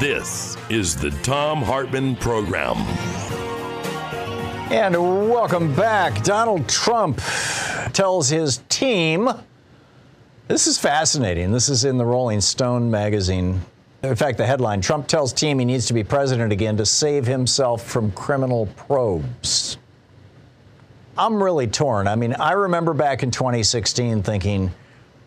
This is the Thom Hartmann Program. And welcome back. Donald Trump tells his team. This is fascinating. This is in the Rolling Stone magazine. In fact, the headline Trump tells team he needs to be president again to save himself from criminal probes. I'm really torn. I mean, I remember back in 2016 thinking,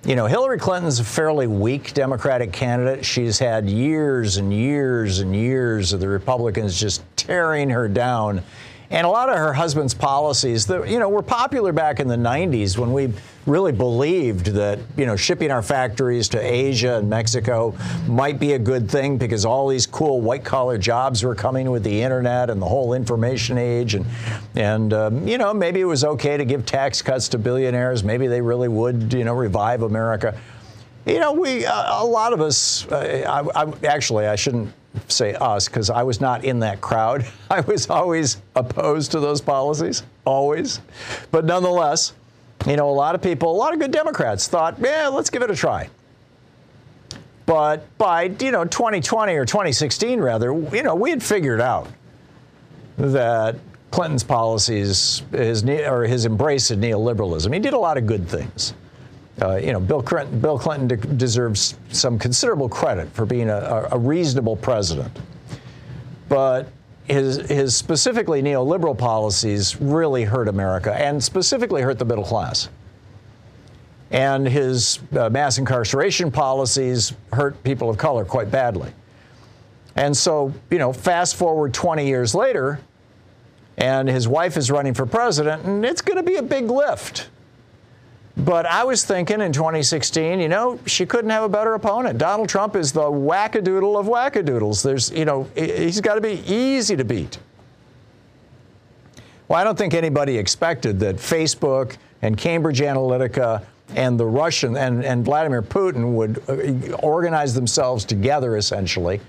you know, Hillary Clinton's a fairly weak Democratic candidate. She's had years and years and years of the Republicans just tearing her down. And a lot of her husband's policies that, you know, were popular back in the 90s when we really believed that, you know, shipping our factories to Asia and Mexico might be a good thing because all these cool white collar jobs were coming with the internet and the whole information age. And, and um, you know, maybe it was okay to give tax cuts to billionaires. Maybe they really would, you know, revive America. You know, we, uh, a lot of us, uh, I, I, actually, I shouldn't say us because I was not in that crowd. I was always opposed to those policies, always. But nonetheless, you know, a lot of people, a lot of good Democrats thought, yeah, let's give it a try. But by, you know, 2020 or 2016 rather, you know, we had figured out that Clinton's policies, his, or his embrace of neoliberalism, he did a lot of good things. Uh, you know, Bill Clinton, Bill Clinton de- deserves some considerable credit for being a, a, reasonable president. But his, his specifically neoliberal policies really hurt America and specifically hurt the middle class. And his uh, mass incarceration policies hurt people of color quite badly. And so, you know, fast forward 20 years later, and his wife is running for president, and it's going to be a big lift. But I was thinking in 2016, you know, she couldn't have a better opponent. Donald Trump is the wackadoodle of wackadoodles. There's, you know, he's got to be easy to beat. Well, I don't think anybody expected that Facebook and Cambridge Analytica and the Russian and, and Vladimir Putin would uh, organize themselves together essentially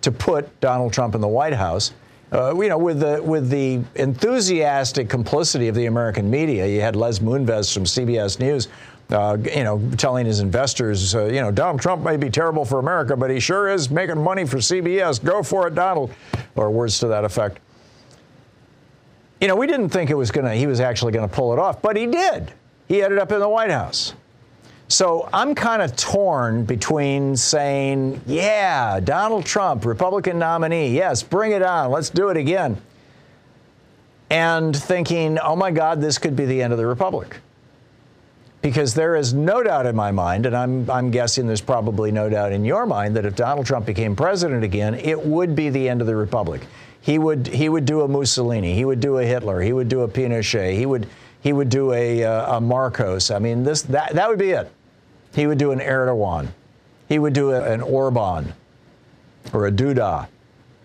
to put Donald Trump in the White House uh, you know, with the with the enthusiastic complicity of the American media, you had Les Moonves from CBS News. Uh, you know, telling his investors, uh, you know, Donald Trump may be terrible for America, but he sure is making money for CBS. Go for it, Donald, or words to that effect. You know, we didn't think it was gonna. He was actually going to pull it off, but he did. He ended up in the White House. So I'm kind of torn between saying, yeah, Donald Trump, Republican nominee, yes, bring it on, let's do it again, and thinking, oh my God, this could be the end of the Republic. Because there is no doubt in my mind, and I'm, I'm guessing there's probably no doubt in your mind, that if Donald Trump became president again, it would be the end of the Republic. He would, he would do a Mussolini, he would do a Hitler, he would do a Pinochet, he would, he would do a, uh, a Marcos. I mean, this that that would be it. He would do an Erdogan. He would do an Orban or a Duda,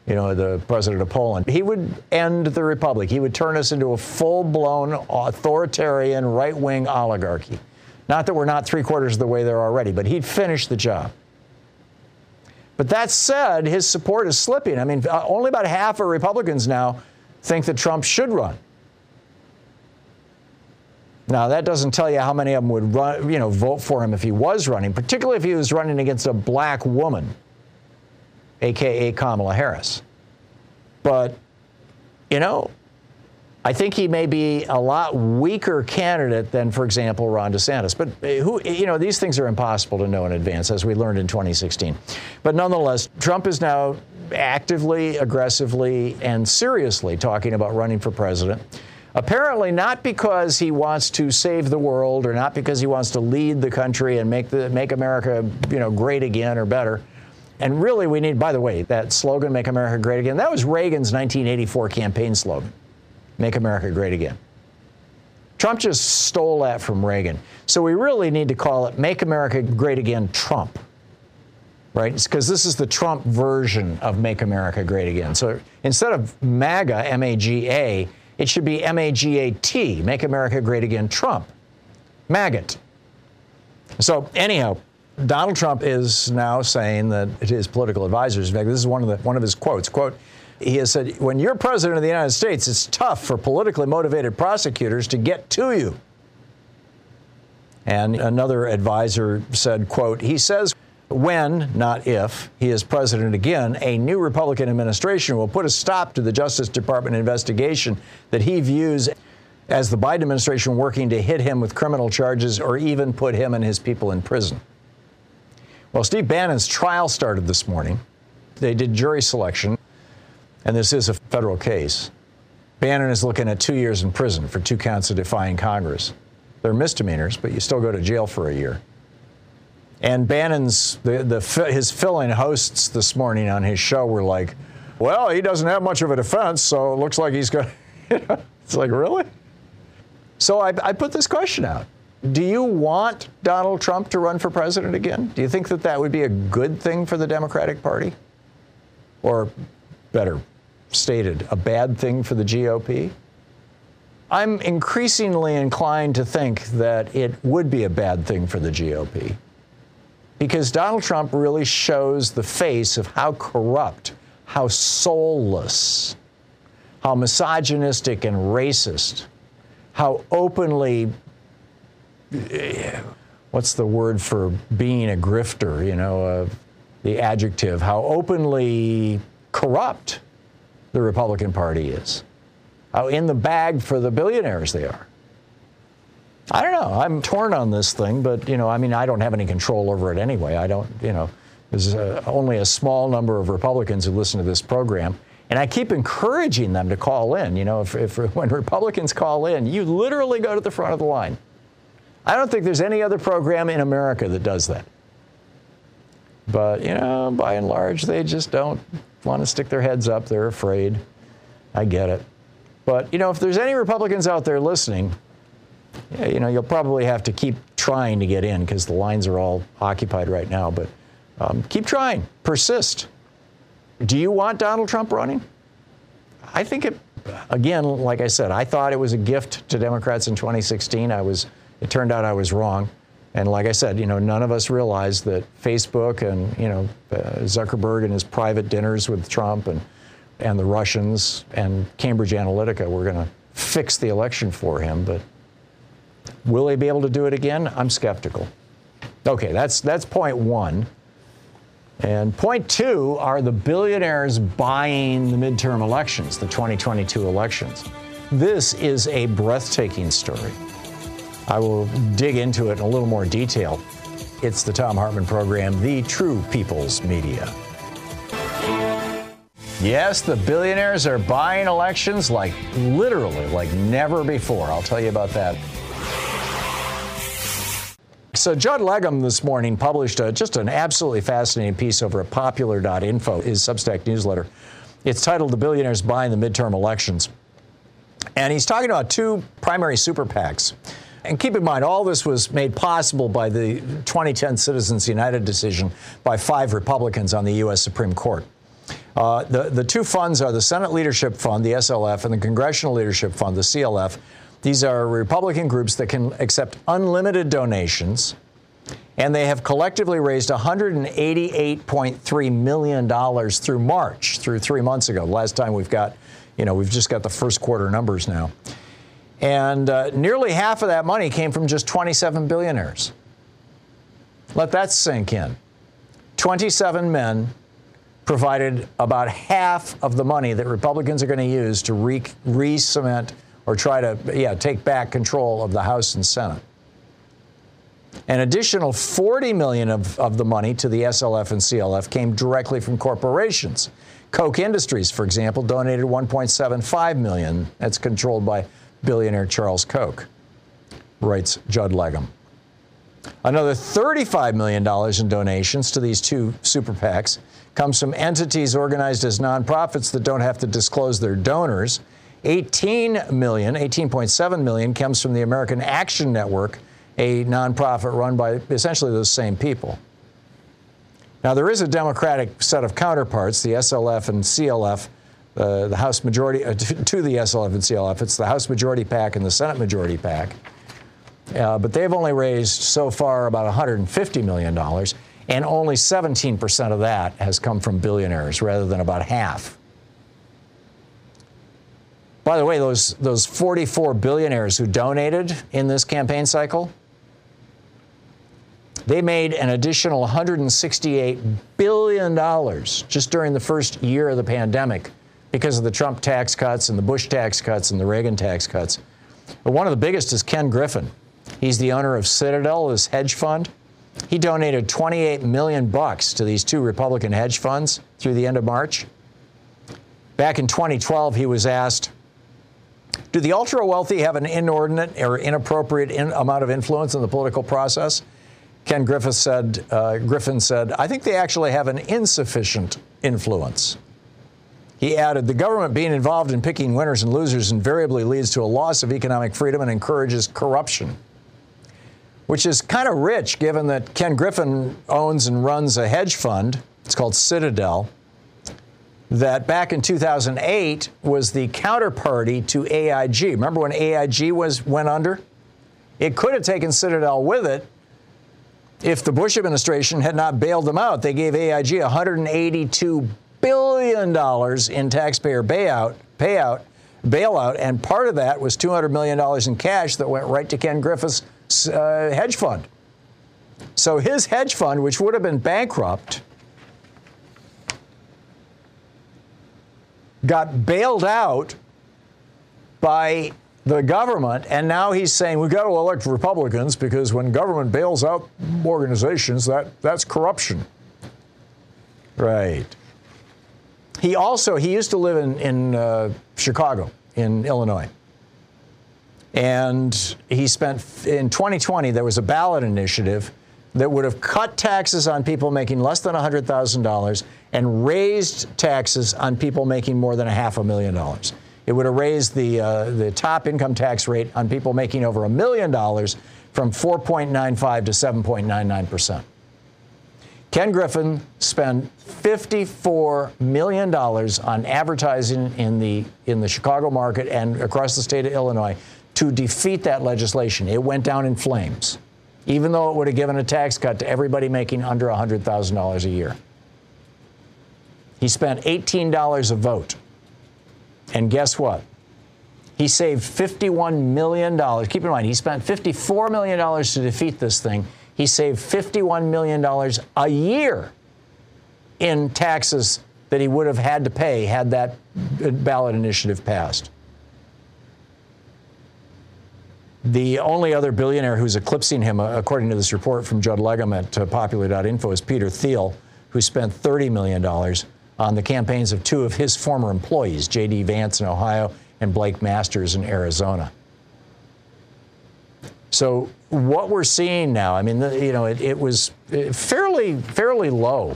you know, the president of Poland. He would end the republic. He would turn us into a full-blown authoritarian right-wing oligarchy. Not that we're not three quarters of the way there already, but he'd finish the job. But that said, his support is slipping. I mean, uh, only about half of Republicans now think that Trump should run. Now, that doesn't tell you how many of them would run, you know, vote for him if he was running, particularly if he was running against a black woman, aka Kamala Harris. But, you know, I think he may be a lot weaker candidate than, for example, Ron DeSantis. But uh, who, you know, these things are impossible to know in advance, as we learned in 2016. But nonetheless, Trump is now actively, aggressively, and seriously talking about running for president. Apparently, not because he wants to save the world or not because he wants to lead the country and make, the, make America, you know, great again or better. And really, we need, by the way, that slogan, Make America Great Again, that was Reagan's 1984 campaign slogan. Make America Great Again. Trump just stole that from Reagan. So we really need to call it Make America Great Again Trump. Right? Because this is the Trump version of Make America Great Again. So instead of MAGA, M A G A, it should be M A G A T, Make America Great Again Trump. Maggot. So, anyhow, Donald Trump is now saying that his political advisors, this is one of, the, one of his quotes, quote, he has said, when you're president of the United States, it's tough for politically motivated prosecutors to get to you. And another advisor said, quote, he says, when, not if, he is president again, a new Republican administration will put a stop to the Justice Department investigation that he views as the Biden administration working to hit him with criminal charges or even put him and his people in prison. Well, Steve Bannon's trial started this morning. They did jury selection and this is a federal case. Bannon is looking at two years in prison for two counts of defying Congress. They're misdemeanors, but you still go to jail for a year. And Bannon's the, the his fill-in hosts this morning on his show were like, "Well, he doesn't have much of a defense, so it looks like he's going." it's like really. So I, I put this question out: Do you want Donald Trump to run for president again? Do you think that that would be a good thing for the Democratic Party, or better stated, a bad thing for the GOP? I'm increasingly inclined to think that it would be a bad thing for the GOP because Donald Trump really shows the face of how corrupt, how soulless, how misogynistic and racist, how openly what's the word for being a grifter, you know, uh, the adjective, how openly corrupt the Republican Party is, how in the bag for the billionaires they are. I don't know. I'm torn on this thing, but you know, I mean, I don't have any control over it anyway. I don't, you know, there's uh, only a small number of Republicans who listen to this program, and I keep encouraging them to call in. You know, if, if when Republicans call in, you literally go to the front of the line. I don't think there's any other program in America that does that. But you know, by and large, they just don't want to stick their heads up. They're afraid. I get it. But, you know, if there's any Republicans out there listening, you know, you'll probably have to keep trying to get in because the lines are all occupied right now. But um, keep trying, persist. Do you want Donald Trump running? I think it, again, like I said, I thought it was a gift to Democrats in 2016. I was, it turned out I was wrong. And like I said, you know, none of us realized that Facebook and you know uh, Zuckerberg and his private dinners with Trump and and the Russians and Cambridge Analytica were going to fix the election for him. But will they be able to do it again? I'm skeptical. Okay, that's that's point one. And point two are the billionaires buying the midterm elections, the 2022 elections. This is a breathtaking story. I will dig into it in a little more detail. It's the Thom Hartmann program, the true people's media. Yes, the billionaires are buying elections like literally like never before. I'll tell you about that. So Judd Legum this morning published a, just an absolutely fascinating piece over at popular.info, his Substack newsletter. It's titled The Billionaires Buying the Midterm Elections. And he's talking about two primary super PACs. And keep in mind, all this was made possible by the 2010 Citizens United decision by five Republicans on the U.S. Supreme Court. Uh, the, the two funds are the Senate Leadership Fund, the SLF, and the Congressional Leadership Fund, the CLF. These are Republican groups that can accept unlimited donations, and they have collectively raised $188.3 million through March, through three months ago. Last time we've got, you know, we've just got the first quarter numbers now. And uh, nearly half of that money came from just 27 billionaires. Let that sink in. 27 men provided about half of the money that Republicans are going to use to re cement or try to, yeah, take back control of the House and Senate. An additional 40 million of, of the money to the SLF and CLF came directly from corporations. Koch Industries, for example, donated 1.75 million. That's controlled by billionaire Charles Koch, writes Judd Legum. Another $35 million in donations to these two super PACs comes from entities organized as nonprofits that don't have to disclose their donors. 18 million, 18.7 million comes from the American Action Network, a nonprofit run by essentially those same people. Now, there is a Democratic set of counterparts, the SLF and CLF, uh, the House majority, uh, to the SLF and CLF. It's the House Majority PAC and the Senate Majority PAC. Uh, but they've only raised so far about $150 million, and only 17% of that has come from billionaires rather than about half. By the way, those, those 44 billionaires who donated in this campaign cycle, they made an additional $168 billion just during the first year of the pandemic because of the Trump tax cuts and the Bush tax cuts and the Reagan tax cuts. But one of the biggest is Ken Griffin. He's the owner of Citadel, this hedge fund. He donated 28 million bucks to these two Republican hedge funds through the end of March. Back in 2012, he was asked, do the ultra wealthy have an inordinate or inappropriate in amount of influence in the political process? Ken Griffith said, uh, Griffin said, I think they actually have an insufficient influence. He added, the government being involved in picking winners and losers invariably leads to a loss of economic freedom and encourages corruption. Which is kind of rich given that Ken Griffin owns and runs a hedge fund. It's called Citadel. That back in 2008 was the counterparty to AIG. Remember when AIG was went under? It could have taken Citadel with it if the Bush administration had not bailed them out, they gave AIG $182 billion in taxpayer payout, payout, bailout, and part of that was $200 million in cash that went right to Ken Griffith's uh, hedge fund. So his hedge fund, which would have been bankrupt, got bailed out by the government, and now he's saying we've got to elect Republicans because when government bails out organizations, that, that's corruption. Right. He also he used to live in in uh, Chicago, in Illinois, and he spent in 2020. There was a ballot initiative that would have cut taxes on people making less than $100,000 and raised taxes on people making more than a half a million dollars. It would have raised the, uh, the top income tax rate on people making over a million dollars from 4.95 to 7.99 percent. Ken Griffin spent $54 million on advertising in the, in the Chicago market and across the state of Illinois to defeat that legislation. It went down in flames, even though it would have given a tax cut to everybody making under $100,000 a year. He spent $18 a vote and guess what? He saved $51 million. Keep in mind, he spent $54 million to defeat this thing. He saved $51 million a year in taxes that he would have had to pay had that ballot initiative passed. The only other billionaire who's eclipsing him, uh, according to this report from Judd Legum at uh, popular.info, is Peter Thiel, who spent $30 million on the campaigns of two of his former employees, J.D. Vance in Ohio and Blake Masters in Arizona. So what we're seeing now, I mean, you know, it, it was fairly fairly low.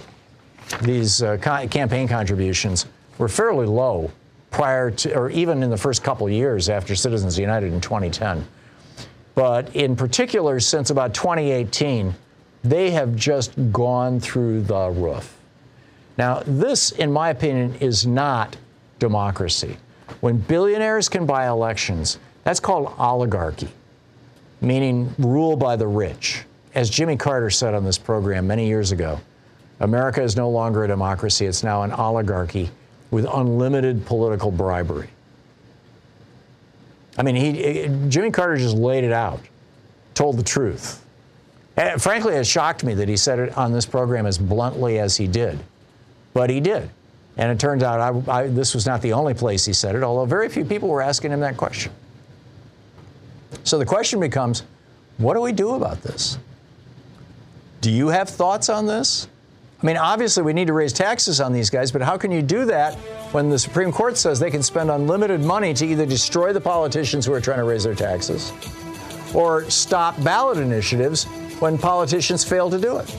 These uh, campaign contributions were fairly low prior to, or even in the first couple years after Citizens United in 2010. But in particular, since about 2018, they have just gone through the roof. Now, this, in my opinion, is not democracy. When billionaires can buy elections, that's called oligarchy, meaning rule by the rich. As Jimmy Carter said on this program many years ago, America is no longer a democracy, it's now an oligarchy with unlimited political bribery. I mean, he, Jimmy Carter just laid it out, told the truth. And frankly, it shocked me that he said it on this program as bluntly as he did. But he did. And it turns out I, I, this was not the only place he said it, although very few people were asking him that question. So the question becomes what do we do about this? Do you have thoughts on this? I mean, obviously, we need to raise taxes on these guys, but how can you do that when the Supreme Court says they can spend unlimited money to either destroy the politicians who are trying to raise their taxes or stop ballot initiatives when politicians fail to do it?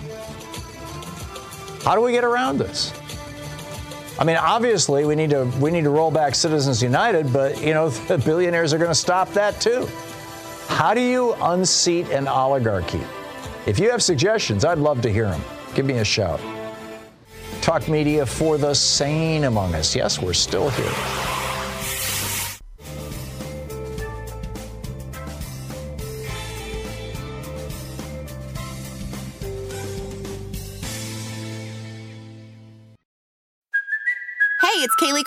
How do we get around this? I mean, obviously, we need to we need to roll back Citizens United, but you know, the billionaires are going to stop that too. How do you unseat an oligarchy? If you have suggestions, I'd love to hear them. Give me a shout. Talk media for the sane among us. Yes, we're still here.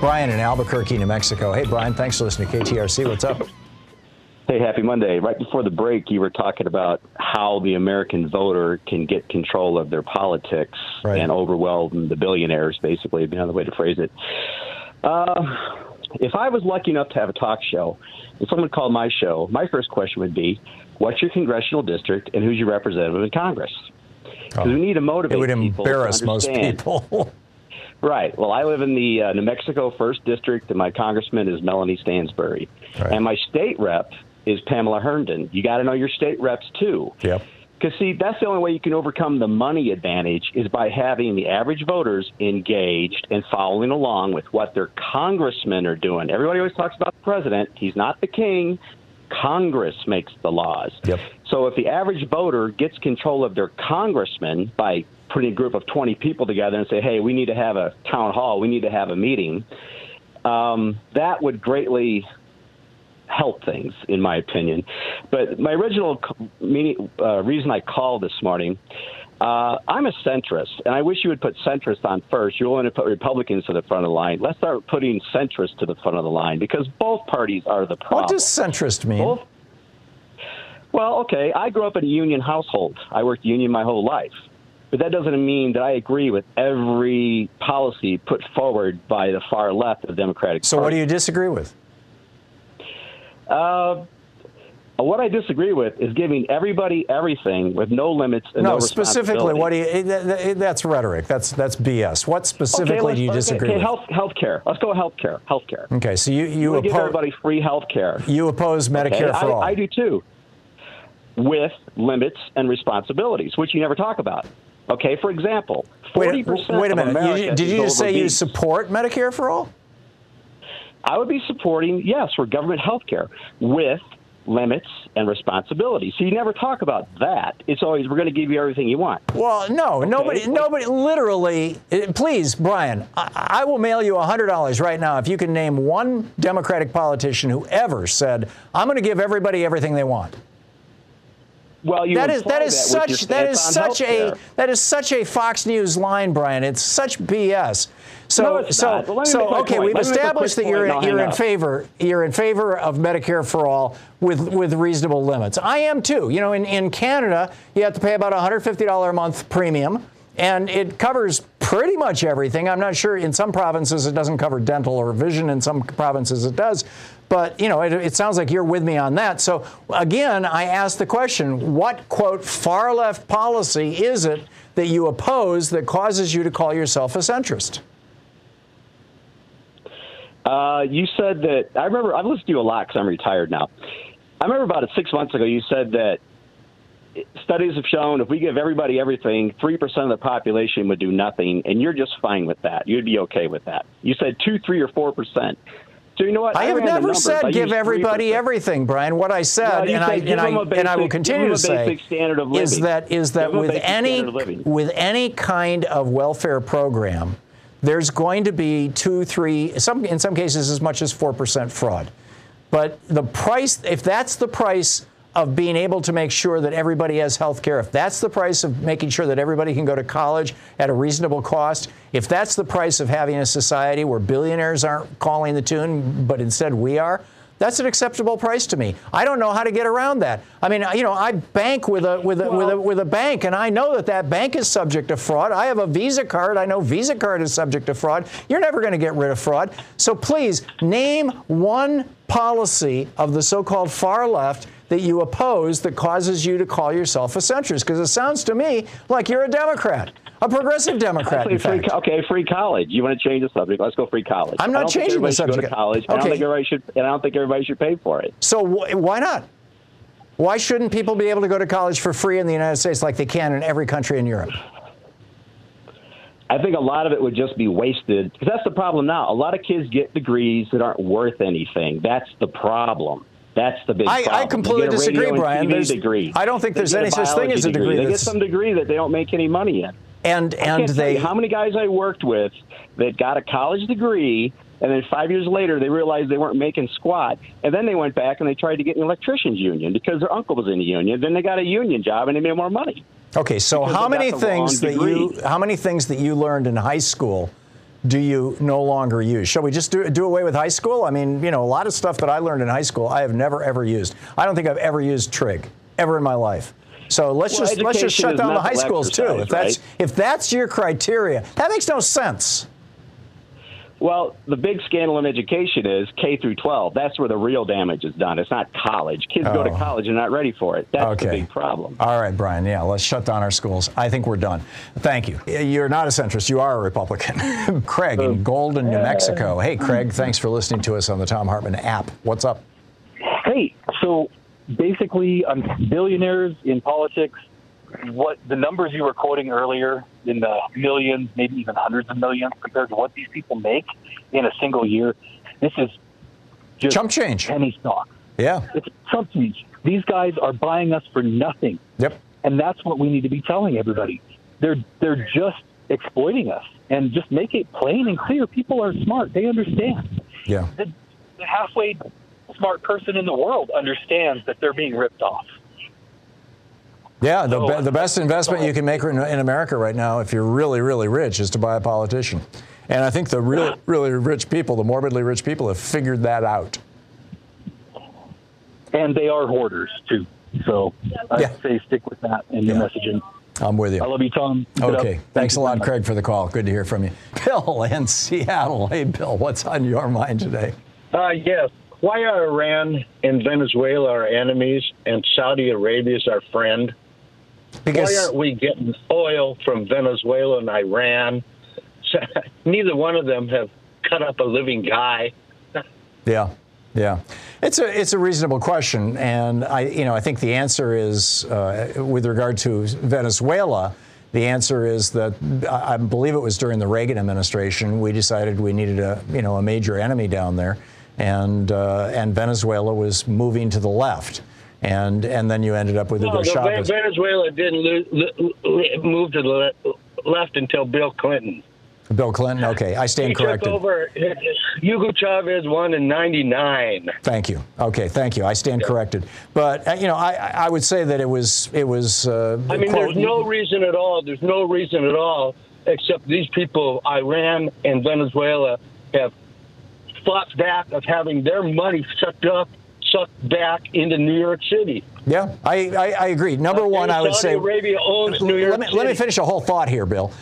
Brian in Albuquerque, New Mexico. Hey, Brian, thanks for listening to KTRC. What's up? Hey, happy Monday. Right before the break, you were talking about how the American voter can get control of their politics Right. and overwhelm the billionaires, basically, would be another way to phrase it. Uh, if I was lucky enough to have a talk show and someone called my show, my first question would be, what's your congressional district and who's your representative in Congress? Because we need to motivate It would people embarrass most people. Right. Well, I live in the uh, New Mexico First District, and my congressman is Melanie Stansbury, Right. and my state rep is Pamela Herndon. You got to know your state reps too. yep. Because see, that's the only way you can overcome the money advantage is by having the average voters engaged and following along with what their congressmen are doing. Everybody always talks about the president. He's not the king. Congress makes the laws. Yep. So if the average voter gets control of their congressman by putting a group of 20 people together and say, hey, we need to have a town hall, we need to have a meeting, um, that would greatly help things, in my opinion. But my original meaning, uh, reason I called this morning, uh, I'm a centrist, and I wish you would put centrist on first. You're willing to put Republicans to the front of the line. Let's start putting centrist to the front of the line because both parties are the problem. What does centrist mean? Both. Well, okay. I grew up in a union household. I worked union my whole life. But that doesn't mean that I agree with every policy put forward by the far left of the Democratic so, what do you disagree with? Uh, what I disagree with is giving everybody everything with no limits and no, No, specifically, what do you? eh, that- that- That's rhetoric. That's that's BS. What specifically let's- do you okay, disagree okay, with? health health care. Let's go health care. Health care. Okay, so you you give oppose everybody free health care. you oppose Medicare Okay, for I, all. I do too, with limits and responsibilities, which you never talk about. Okay, for example, forty Wait, percent. wait a minute. Of You- America did you just say you support Medicare for all? I would be supporting yes for government health care with limits and responsibility. So you never talk about that. It's always we're going to give you everything you want. Well, no, nobody, nobody, literally. eh, Please, Brian, I, I will mail you hundred dollars right now if you can name one Democratic politician who ever said, "I'm going to give everybody everything they want." Well, you That is that is your such that is such a that is such a Fox News line, Brian. It's such BS. So No, so. Well, so okay, point. we've Let me make a established that you're I'll you're in up. favor you're in favor of Medicare for all with with reasonable limits. I am too. You know, in in Canada, you have to pay about $150 a month premium. And it covers pretty much everything. I'm not sure. In some provinces, it doesn't cover dental or vision. In some provinces, it does. But you know, it, it, sounds like you're with me on that. So again, I ask the question: What quote far left policy is it that you oppose that causes you to call yourself a centrist? Uh, you said that I remember. I've listened to you a lot because I'm retired now. I remember about six months ago you said that studies have shown if we give everybody everything, 3% of the population would do nothing, and you're just fine with that. You'd be okay with that. You said 2, 3, or 4%. So you know what? I, I have never said I give everybody 3%. everything, Brian. What I said, and, I, and, I, basic, and I will continue to say, is that is that with any with any kind of welfare program, there's going to be two, three, some in some cases as much as four percent fraud. But the price, if that's the price of being able to make sure that everybody has health care, if that's the price of making sure that everybody can go to college at a reasonable cost, if that's the price of having a society where billionaires aren't calling the tune, but instead we are, that's an acceptable price to me. I don't know how to get around that. I mean, you know, I bank with a with a well, with a with a bank, and I know that that bank is subject to fraud. I have a Visa card. I know Visa card is subject to fraud. You're never going to get rid of fraud. So please name one policy of the so-called far left that you oppose that causes you to call yourself a centrist? Because it sounds to me like you're a Democrat. A progressive Democrat, in free, okay, free college. You want to change the subject? Let's go free college. I'm not changing the subject. Go to college. Okay. I don't think everybody should. And I don't think everybody should pay for it. So wh- why not? Why shouldn't people be able to go to college for free in the United States like they can in every country in Europe? I think a lot of it would just be wasted because that's the problem now. A lot of kids get degrees that aren't worth anything. That's the problem. That's the big I, problem. I completely disagree, Brian. degree. I don't think there's any such thing as a degree. They get some degree that they don't make any money in. And and they how many guys I worked with that got a college degree and then five years later they realized they weren't making squat and then they went back and they tried to get an electrician's union because their uncle was in the union then they got a union job and they made more money okay so how many things that you how many things that you learned in high school do you no longer use? Shall we just do, do away with high school? I mean, you know, a lot of stuff that I learned in high school, I have never ever used. I don't think I've ever used trig ever in my life. So let's well, just let's just shut down the high schools too. If that's right? if that's your criteria, that makes no sense. Well, the big scandal in education is K through 12. That's where the real damage is done. It's not college. Kids oh. go to oh. college and not ready for it. That's okay. the big problem. All right, Brian. Yeah, let's shut down our schools. I think we're done. Thank you. You're not a centrist. You are a Republican. Craig in Golden, New Mexico. Hey, Craig. Thanks for listening to us on the Thom Hartmann app. What's up? Hey, so basically, um, billionaires in politics what the numbers you were quoting earlier in the millions, maybe even hundreds of millions, compared to what these people make in a single year, this is just chump change, penny stock. Yeah, it's chump change. These guys are buying us for nothing. Yep, and that's what we need to be telling everybody. They're they're just exploiting us, and just make it plain and clear. People are smart; they understand. Yeah, the, the halfway smart person in the world understands that they're being ripped off. Yeah, the, be, the best investment you can make in, in America right now, if you're really, really rich, is to buy a politician. And I think the really, really rich people, the morbidly rich people, have figured that out. And they are hoarders, too. So I'd yeah. say stick with that in your messaging. I'm with you. I love you, Tom. Good okay. Up. Thanks a lot, Craig, for the call. Good to hear from you. Bill in Seattle. Hey, Bill, what's on your mind today? Uh, yes. Why are Iran and Venezuela our enemies and Saudi Arabia is our friend? Because Why aren't we getting oil from Venezuela and Iran? Neither one of them have cut up a living guy. yeah. Yeah, it's a it's a reasonable question, and I you know I think the answer is uh, with regard to Venezuela. The answer is that I believe it was during the Reagan administration we decided we needed a you know a major enemy down there, and uh, and Venezuela was moving to the left and and then you ended up with no, Hugo Chavez. Venezuela didn't lo- lo- move to the left until Bill Clinton. Bill Clinton. Okay, I stand he corrected. Took over. Hugo Chavez won in '99. Thank you. Okay, thank you. I stand corrected. But uh, you know, I, I would say that it was it was. Uh, I mean, quote, there's no reason at all. There's no reason at all except these people, Iran and Venezuela, have fought back of having their money sucked up sucked back into New York City. Yeah, I, I, I agree. Number one, I would Saudi say Arabia owns New York let me, City. Let me finish a whole thought here, Bill.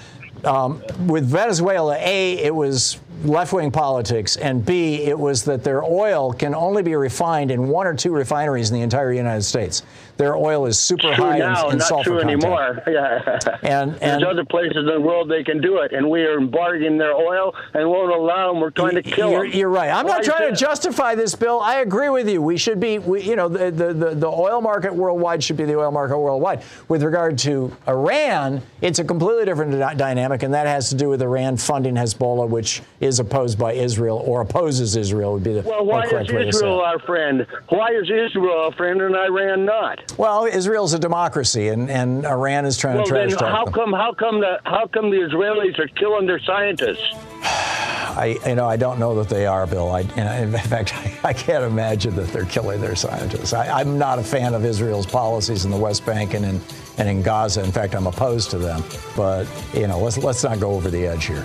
um, with Venezuela, A, it was left wing politics, and B, it was that their oil can only be refined in one or two refineries in the entire United States. Their oil is super true high now, in, in not true content. anymore. Yeah. And, There's other places in the world they can do it, and we are embargoing their oil and won't allow them. We're trying to kill you're, them. you're right. I'm Why not trying to justify this, Bill. I agree with you. We should be, we, you know, the, the, the, the oil market worldwide should be the oil market worldwide. With regard to Iran, it's a completely different dynamic, and that has to do with Iran funding Hezbollah, which is opposed by Israel or opposes Israel, would be the Well, why correct is way to say Israel our friend? Why is Israel our friend and Iran not? Well, Israel's a democracy, and, and Iran is trying Well, to then trash talk how them. come how come the how come the Israelis are killing their scientists? I, you know, I don't know that they are, Bill. I, in fact, I, I can't imagine that they're killing their scientists. I, I'm not a fan of Israel's policies in the West Bank and in, and in Gaza. In fact, I'm opposed to them. But you know, let's let's not go over the edge here.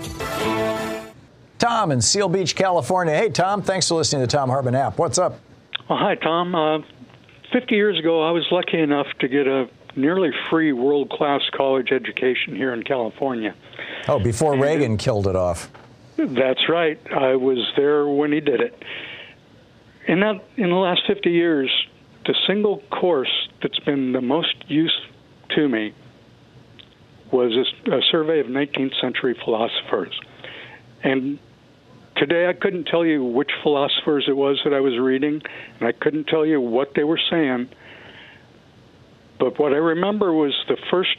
Tom in Seal Beach, California. Hey, Tom. Thanks for listening to the Thom Hartmann app. What's up? Well, hi, Tom. Uh, 50 years ago, I was lucky enough to get a nearly free world class college education here in California. Oh, before Reagan killed it off. That's right. I was there when he did it. In that, in the last 50 years, the single course that's been the most use to me was a, a survey of 19th century philosophers. And today I couldn't tell you which philosophers it was that I was reading, and I couldn't tell you what they were saying. But what I remember was the first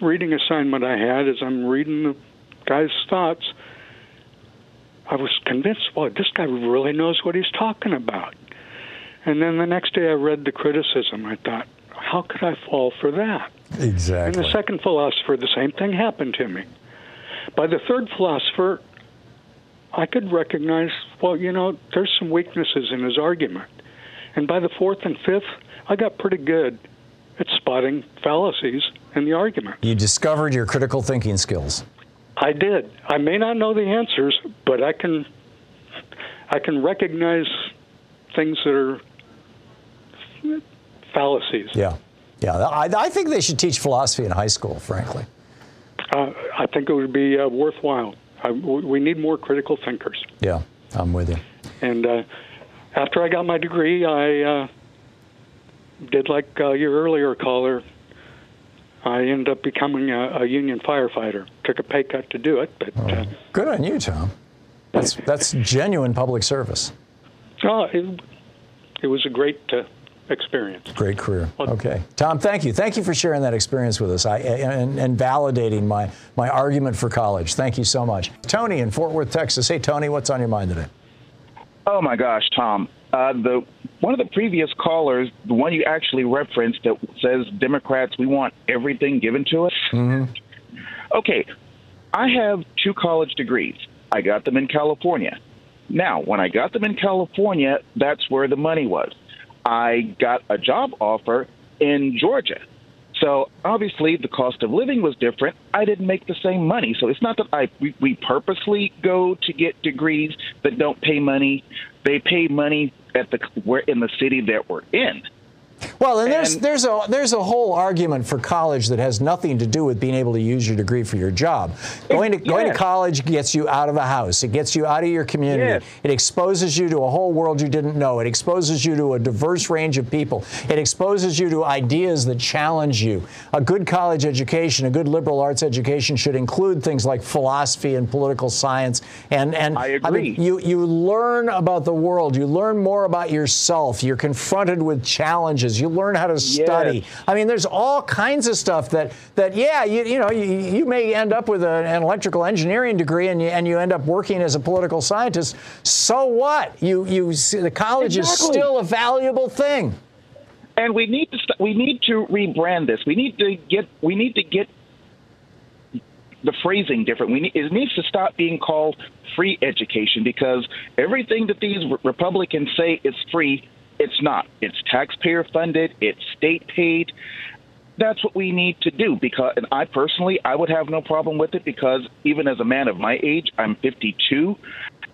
reading assignment I had as I'm reading the guy's thoughts. I was convinced, well, this guy really knows what he's talking about. And then the next day I read the criticism. I thought, how could I fall for that? Exactly. And the second philosopher, the same thing happened to me. By the third philosopher, I could recognize, well, you know, there's some weaknesses in his argument. And by the fourth and fifth, I got pretty good at spotting fallacies in the argument. You discovered your critical thinking skills. I did. I may not know the answers, but I can I can recognize things that are fallacies. Yeah. Yeah. I, I think they should teach philosophy in high school, frankly. Uh, I think it would be uh, worthwhile. I, we need more critical thinkers. Yeah, I'm with you. And uh, after I got my degree, I uh, did like uh, your earlier caller. I ended up becoming a, a union firefighter. Took a pay cut to do it, but uh, Good on you, Tom. That's that's genuine public service. oh, it, it was a great uh, experience. Great career. Okay, Tom. Thank you. Thank you for sharing that experience with us I, and, and validating my my argument for college. Thank you so much, Tony in Fort Worth, Texas. Hey, Tony, what's on your mind today? Oh my gosh, Tom. Uh, the one of the previous callers, the one you actually referenced, that says Democrats we want everything given to us. Mm-hmm. Okay, I have two college degrees. I got them in California. Now, when I got them in California, that's where the money was. I got a job offer in Georgia. So obviously the cost of living was different. I didn't make the same money. So it's not that I we, we purposely go to get degrees that don't pay money. They pay money at the we're in the city that we're in. Well, and there's there's a there's a whole argument for college that has nothing to do with being able to use your degree for your job. Going to going to college gets you out of the house. It gets you out of your community. Yes. It exposes you to a whole world you didn't know. It exposes you to a diverse range of people. It exposes you to ideas that challenge you. A good college education, a good liberal arts education should include things like philosophy and political science and and I mean, agree. you you learn about the world. You learn more about yourself. You're confronted with challenges. You learn how to study. I mean, there's all kinds of stuff that that yeah, you you know, you, you may end up with an, an electrical engineering degree and you and you end up working as a political scientist. So what? You you the college is still a valuable thing. And we need to st- we need to rebrand this. We need to get we need to get the phrasing different. We need, it needs to stop being called free education because everything that these re- Republicans say is free, it's not. It's taxpayer funded. It's state paid. That's what we need to do because, and I personally, I would have no problem with it because even as a man of my age, I'm 52.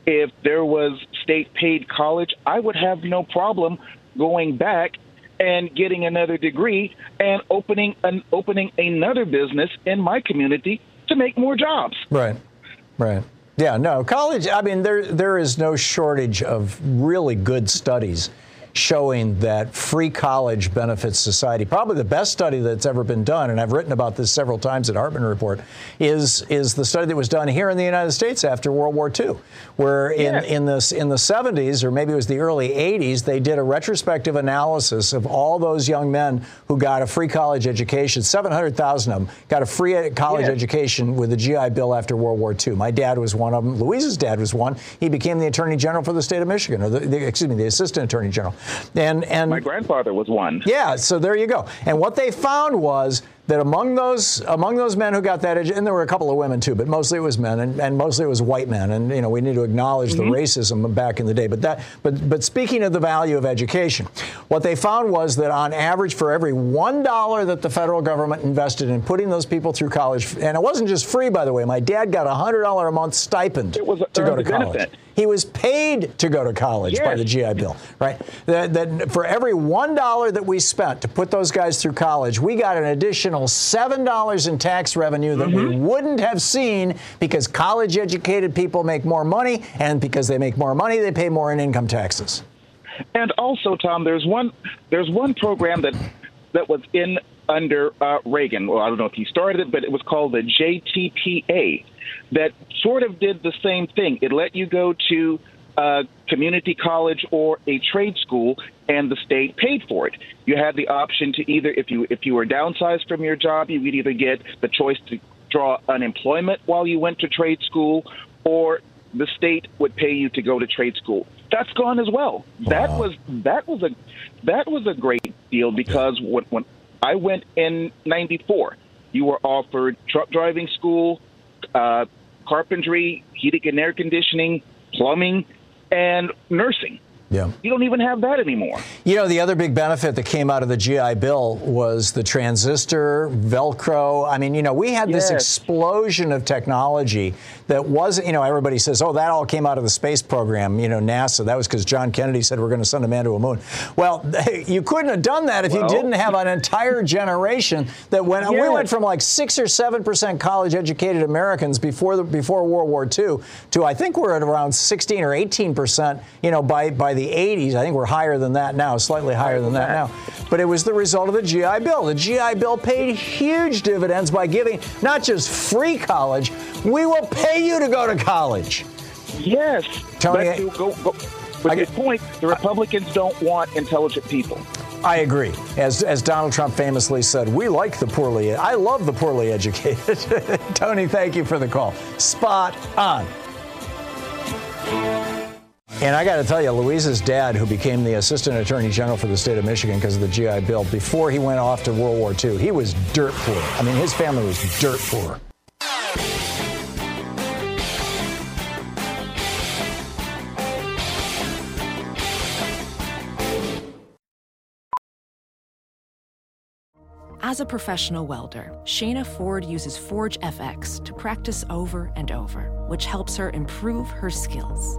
If there was state paid college, I would have no problem going back and getting another degree and opening an opening another business in my community to make more jobs. Right. Right. Yeah, no, college, I mean, there, there is no shortage of really good studies showing that free college benefits society. Probably the best study that's ever been done, and I've written about this several times at Hartmann Report, is is the study that was done here in the United States after World War II, where in yeah. in the in the 70s or maybe it was the early 80s, they did a retrospective analysis of all those young men who got a free college education. 700,000 of them got a free uh, college yeah. education with the GI Bill after World War II. My dad was one of them. Louise's dad was one. He became the Attorney General for the state of Michigan, or the, the excuse me, the Assistant Attorney General. And and my grandfather was one. Yeah, so there you go. And what they found was that among those among those men who got that, and there were a couple of women too, but mostly it was men, and, and mostly it was white men. And you know, we need to acknowledge mm-hmm. the racism back in the day. But that, but but speaking of the value of education, what they found was that on average, for every one dollar that the federal government invested in putting those people through college, and it wasn't just free, by the way. My dad got a hundred dollar a month stipend to go to college. Benefit. He was paid to go to college yes. by the GI Bill, right? That, that for every one dollar that we spent to put those guys through college, we got an additional seven dollars in tax revenue that mm-hmm. we wouldn't have seen because college-educated people make more money, and because they make more money, they pay more in income taxes. And also, Tom, there's one there's one program that that was in under uh, Reagan. Well, I don't know if he started it, but it was called the JTPA that sort of did the same thing. It let you go to a community college or a trade school, and the state paid for it. You had the option to either, if you if you were downsized from your job, you would either get the choice to draw unemployment while you went to trade school, or the state would pay you to go to trade school. That's gone as well. Wow. That was that was a that was a great deal because when, when I went in '94, you were offered truck driving school, uh, carpentry, heating and air conditioning, plumbing, and nursing. Yeah. You don't even have that anymore. You know, the other big benefit that came out of the GI Bill was the transistor, Velcro. I mean, you know, we had this explosion of technology that wasn't, you know, everybody says, oh, that all came out of the space program, you know, NASA. That was because John Kennedy said we're going to send a man to a moon. Well, you couldn't have done that if well, you didn't have an entire generation that went, yes. we went from like six or seven percent college educated Americans before the, before World War II to I think we're at around 16 or 18 percent, you know, by, by the 80s. I think we're higher than that now, slightly higher than that now. But it was the result of the GI Bill. The GI Bill paid huge dividends by giving not just free college, we will pay you to go to college. Yes. Tony, but, go, go, but I, point, the Republicans I, don't want intelligent people. I agree. As, as Donald Trump famously said, we like the poorly, I love the poorly educated. Tony, thank you for the call. Spot on. And I got to tell you, Louise's dad, who became the assistant attorney general for the state of Michigan because of the GI Bill, before he went off to World War II, he was dirt poor. I mean, his family was dirt poor. As a professional welder, Shayna Ford uses Forge FX to practice over and over, which helps her improve her skills.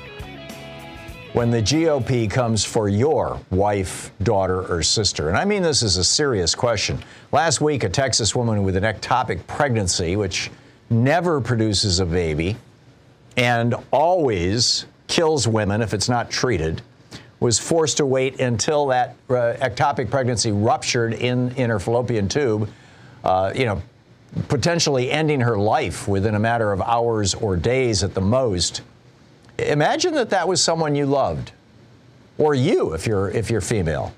when the GOP comes for your wife, daughter, or sister? And I mean this is a serious question. Last week, a Texas woman with an ectopic pregnancy, which never produces a baby and always kills women if it's not treated, was forced to wait until that uh, ectopic pregnancy ruptured in, in her fallopian tube. Uh, you know, potentially ending her life within a matter of hours or days at the most. Imagine that that was someone you loved. or you if you're if you're female.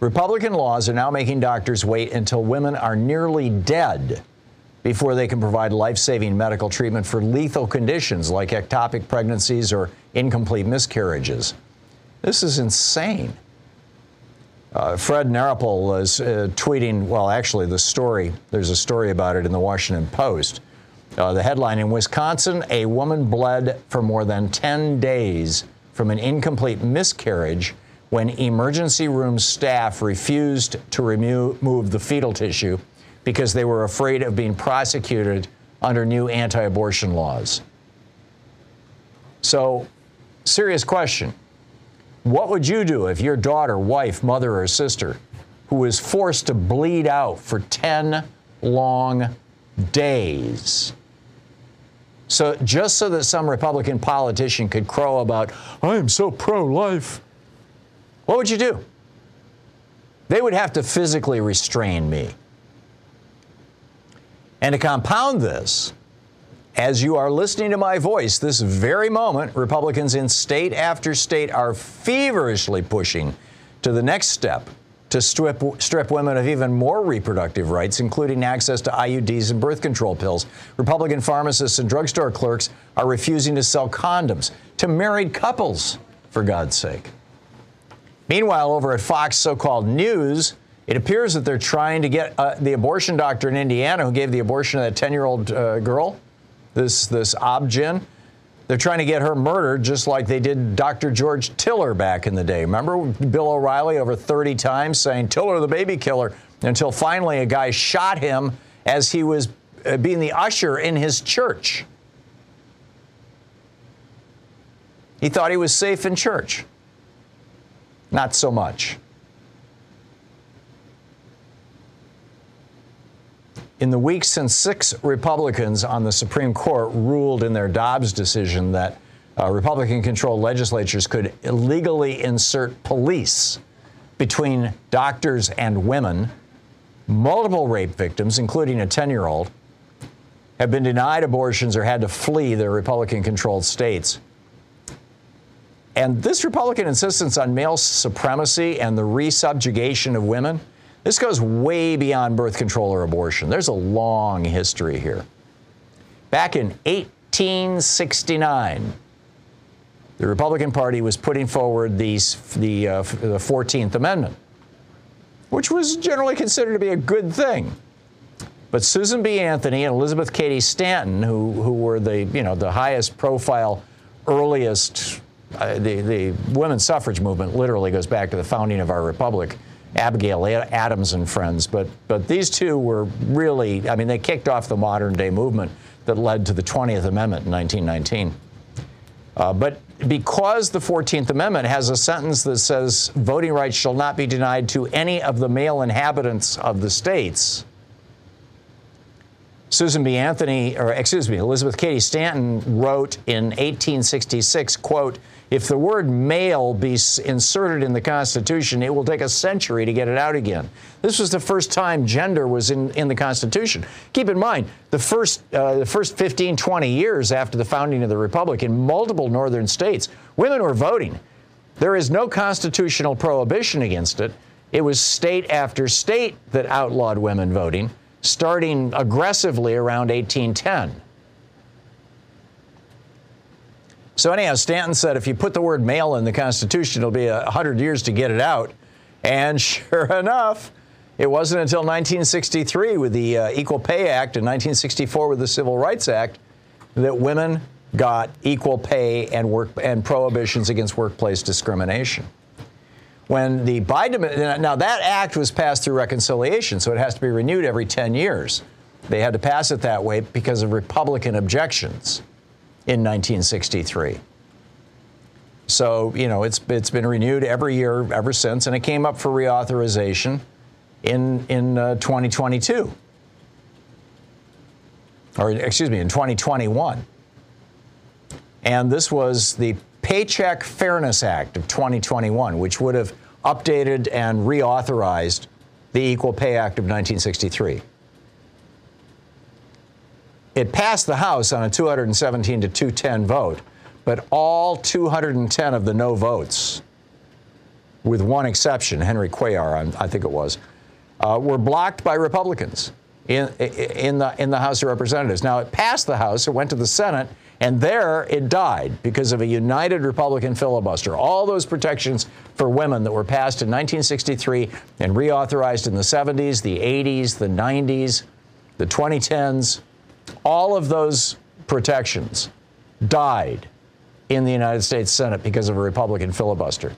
Republican laws are now making doctors wait until women are nearly dead before they can provide life-saving medical treatment for lethal conditions like ectopic pregnancies or incomplete miscarriages. This is insane. Uh, Fred Naraple is uh, tweeting, well, actually, the story, there's a story about it in the Washington Post. Uh, the headline In Wisconsin, a woman bled for more than 10 days from an incomplete miscarriage when emergency room staff refused to remove the fetal tissue because they were afraid of being prosecuted under new anti abortion laws. So, serious question. What would you do if your daughter, wife, mother, or sister, who was forced to bleed out for 10 long days, so just so that some Republican politician could crow about, I am so pro life, what would you do? They would have to physically restrain me. And to compound this, as you are listening to my voice this very moment, Republicans in state after state are feverishly pushing to the next step to strip, strip women of even more reproductive rights, including access to IUDs and birth control pills. Republican pharmacists and drugstore clerks are refusing to sell condoms to married couples, for God's sake. Meanwhile, over at Fox so called news, it appears that they're trying to get uh, the abortion doctor in Indiana who gave the abortion to that 10 year old uh, girl this this Obgyn. They're trying to get her murdered just like they did Dr. George Tiller back in the day. Remember Bill O'Reilly over 30 times saying Tiller the baby killer until finally a guy shot him as he was uh, being the usher in his church. He thought he was safe in church. Not so much. In the weeks since six Republicans on the Supreme Court ruled in their Dobbs decision that uh, Republican controlled legislatures could illegally insert police between doctors and women, multiple rape victims, including a 10 year old, have been denied abortions or had to flee their Republican controlled states. And this Republican insistence on male supremacy and the resubjugation of women this goes way beyond birth control or abortion. There's a long history here. Back in 1869, the Republican Party was putting forward these, the, uh, the 14th Amendment, which was generally considered to be a good thing. But Susan B. Anthony and Elizabeth Cady Stanton, who, who were the, you know, the highest profile, earliest, uh, the, the women's suffrage movement literally goes back to the founding of our republic. Abigail Adams and friends, but but these two were really, I mean, they kicked off the modern day movement that led to the 20th Amendment in 1919. Uh, but because the 14th Amendment has a sentence that says voting rights shall not be denied to any of the male inhabitants of the states, Susan B. Anthony, or excuse me, Elizabeth Cady Stanton wrote in 1866, quote, if the word male be inserted in the Constitution, it will take a century to get it out again. This was the first time gender was in, in the Constitution. Keep in mind, the first, uh, the first 15, 20 years after the founding of the Republic in multiple northern states, women were voting. There is no constitutional prohibition against it. It was state after state that outlawed women voting, starting aggressively around 1810. So, anyhow, Stanton said if you put the word male in the Constitution, it'll be 100 years to get it out. And sure enough, it wasn't until 1963 with the uh, Equal Pay Act and 1964 with the Civil Rights Act that women got equal pay and work and prohibitions against workplace discrimination. When the Biden now that act was passed through reconciliation, so it has to be renewed every 10 years. They had to pass it that way because of Republican objections in 1963. So, you know, it's, it's been renewed every year ever since, and it came up for reauthorization in, in uh, 2022. Or, excuse me, in 2021. And this was the Paycheck Fairness Act of 2021, which would have updated and reauthorized the Equal Pay Act of 1963. It passed the House on a 217 to 210 vote, but all 210 of the no votes with one exception, Henry Cuellar, I think it was, uh, were blocked by Republicans in, in, the, in the House of Representatives. Now, it passed the House, it went to the Senate, and there it died because of a united Republican filibuster. All those protections for women that were passed in 1963 and reauthorized in the 70s, the 80s, the 90s, the 2010s, all of those protections died in the United States Senate because of a Republican filibuster.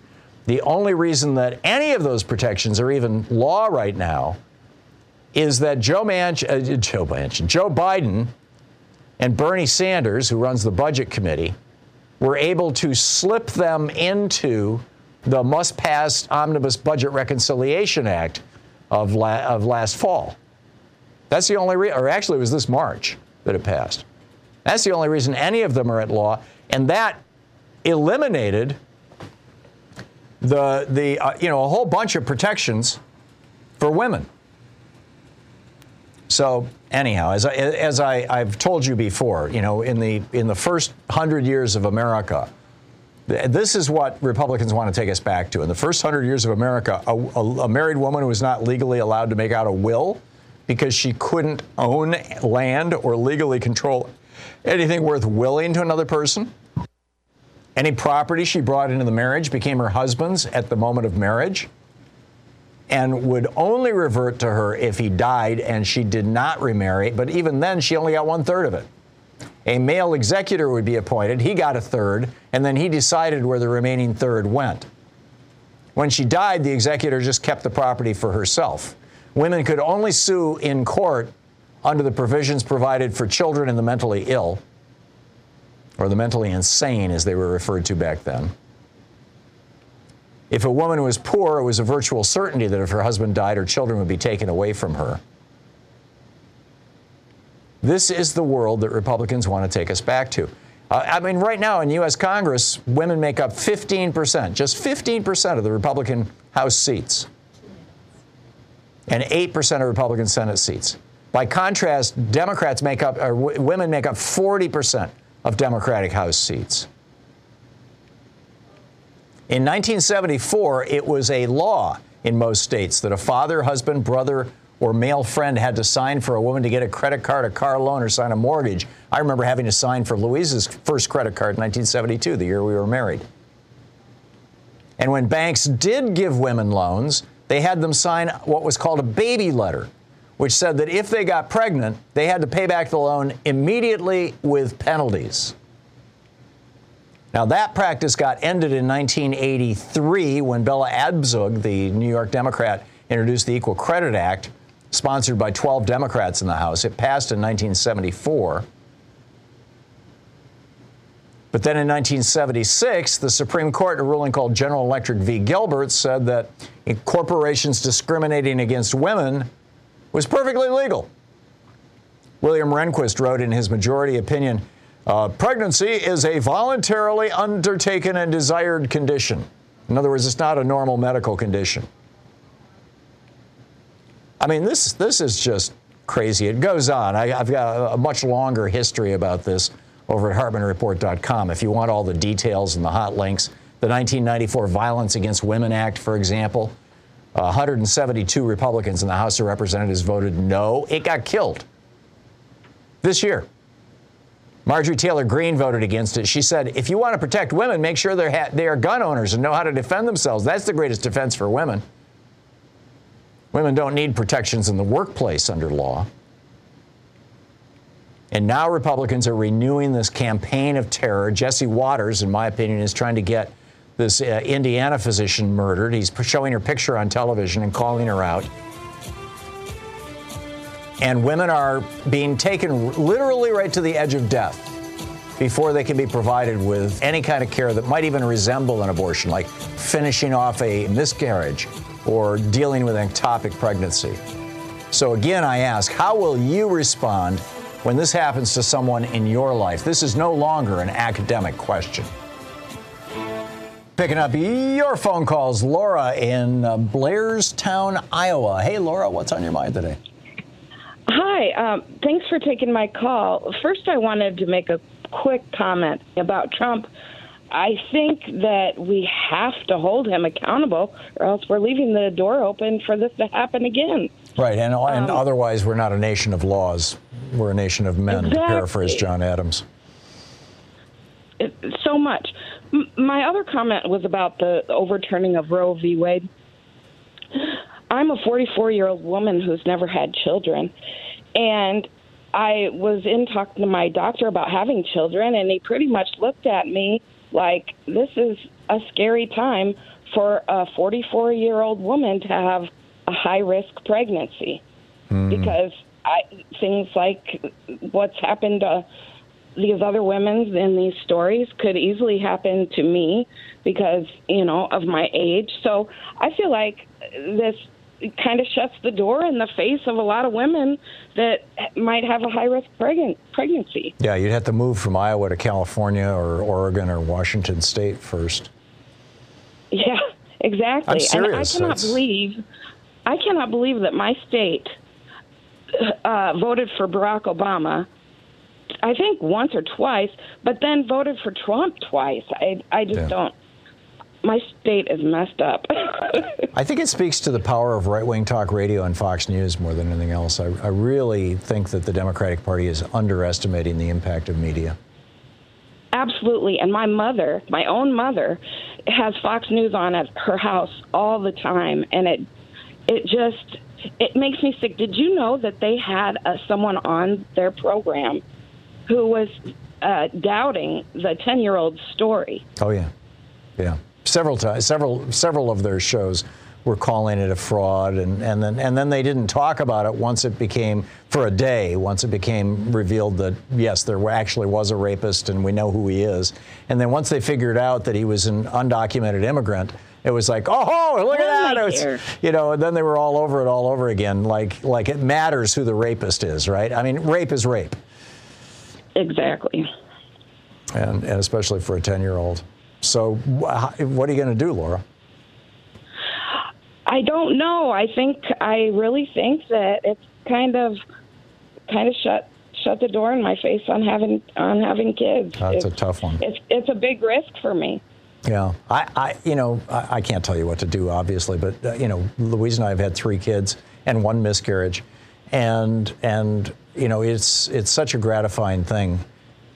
The only reason that any of those protections are even law right now is that Joe Manchin, uh, Joe Manchin, Joe Biden and Bernie Sanders, who runs the Budget Committee, were able to slip them into the must pass Omnibus Budget Reconciliation Act of, la- of last fall. That's the only reason, or actually, it was this March that it passed. That's the only reason any of them are at law. And that eliminated the, the uh, you know, a whole bunch of protections for women. So anyhow, as I, as I, I've told you before, you know, in the in the first hundred years of America, this is what Republicans want to take us back to. In the first hundred years of America, a, a, a married woman was not legally allowed to make out a will because she couldn't own land or legally control anything worth willing to another person. Any property she brought into the marriage became her husband's at the moment of marriage and would only revert to her if he died and she did not remarry. But even then, she only got one third of it. A male executor would be appointed. He got a third, and then he decided where the remaining third went. When she died, the executor just kept the property for herself. Women could only sue in court under the provisions provided for children and the mentally ill, or the mentally insane as they were referred to back then. If a woman was poor, it was a virtual certainty that if her husband died, her children would be taken away from her. This is the world that Republicans want to take us back to. Uh, I mean, right now in U.S. Congress, women make up 15%, just 15% of the Republican House seats, and 8% of Republican Senate seats. By contrast, Democrats make up, or women make up 40% of Democratic House seats. In 1974, it was a law in most states that a father, husband, brother, or male friend had to sign for a woman to get a credit card, a car loan, or sign a mortgage. I remember having to sign for Louise's first credit card in 1972, the year we were married. And when banks did give women loans, they had them sign what was called a baby letter, which said that if they got pregnant, they had to pay back the loan immediately with penalties. Now, that practice got ended in 1983 when Bella Abzug, the New York Democrat, introduced the Equal Credit Act, sponsored by 12 Democrats in the House. It passed in 1974. But then in 1976, the Supreme Court, in a ruling called General Electric v. Gilbert, said that corporations discriminating against women was perfectly legal. William Rehnquist wrote in his majority opinion uh, pregnancy is a voluntarily undertaken and desired condition. In other words, it's not a normal medical condition. I mean, this, this is just crazy. It goes on. I, have got a, a, much longer history about this over at HartmannReport.com. If you want all the details and the hot links, the 1994 Violence Against Women Act, for example, uh, 172 Republicans in the House of Representatives voted no. It got killed this year. Marjorie Taylor Greene voted against it. She said, if you want to protect women, make sure they're ha- they are gun owners and know how to defend themselves. That's the greatest defense for women. Women don't need protections in the workplace under law. And now Republicans are renewing this campaign of terror. Jesse Watters, in my opinion, is trying to get this uh, Indiana physician murdered. He's showing her picture on television and calling her out and women are being taken literally right to the edge of death before they can be provided with any kind of care that might even resemble an abortion, like finishing off a miscarriage or dealing with an ectopic pregnancy. So, again, I ask, how will you respond when this happens to someone in your life? This is no longer an academic question. Picking up your phone calls, Laura in uh, Blairstown, Iowa. Hey, Laura, what's on your mind today? Hi, um, thanks for taking my call. First, I wanted to make a quick comment about Trump I think that we have to hold him accountable, or else we're leaving the door open for this to happen again. Right, and, and Um, otherwise, we're not a nation of laws. We're a nation of men, to Exactly. paraphrase John Adams. It, so much. M- my other comment was about the overturning of Roe v. Wade. I'm a 44 year old woman who's never had children, and I was in talking to my doctor about having children, and he pretty much looked at me like this is a scary time for a 44 year old woman to have a high risk pregnancy hmm. because I, things like what's happened to these other women in these stories could easily happen to me because you know of my age. So I feel like this kind of shuts the door in the face of a lot of women that might have a high risk pregnant pregnancy. Yeah, you'd have to move from Iowa to California or Oregon or Washington State first. Yeah, exactly. I'm serious. And I cannot That's- believe I cannot believe that my state uh, voted for Barack Obama. I think once or twice, but then voted for Trump twice. I I just Yeah. don't. My state is messed up. I think it speaks to the power of right wing talk radio and Fox News more than anything else. I, I really think that the Democratic Party is underestimating the impact of media. Absolutely. And my mother, my own mother, has Fox News on at her house all the time, and it it just it makes me sick. Did you know that they had uh, someone on their program who was uh, doubting the ten year old story? Oh yeah, yeah. Several times, several several of their shows were calling it a fraud, and, and then and then they didn't talk about it once it became for a day. Once it became revealed that yes, there actually was a rapist, and we know who he is. And then once they figured out that he was an undocumented immigrant. It was like, oh, look at oh, that! Right It's- here. you know, and then they were all over it all over again, like like it matters who the rapist is, right? I mean, rape is rape, Exactly. and, and especially for a ten-year-old. So, wh- what are you going to do, Laura? I don't know. I think I really think that it's kind of kind of shut shut the door in my face on having on having kids. That's a tough one. It's it's a big risk for me. Yeah, I, I you know, I, I can't tell you what to do, obviously, but uh, you know, Louise and I have had three kids and one miscarriage, and and you know, it's it's such a gratifying thing.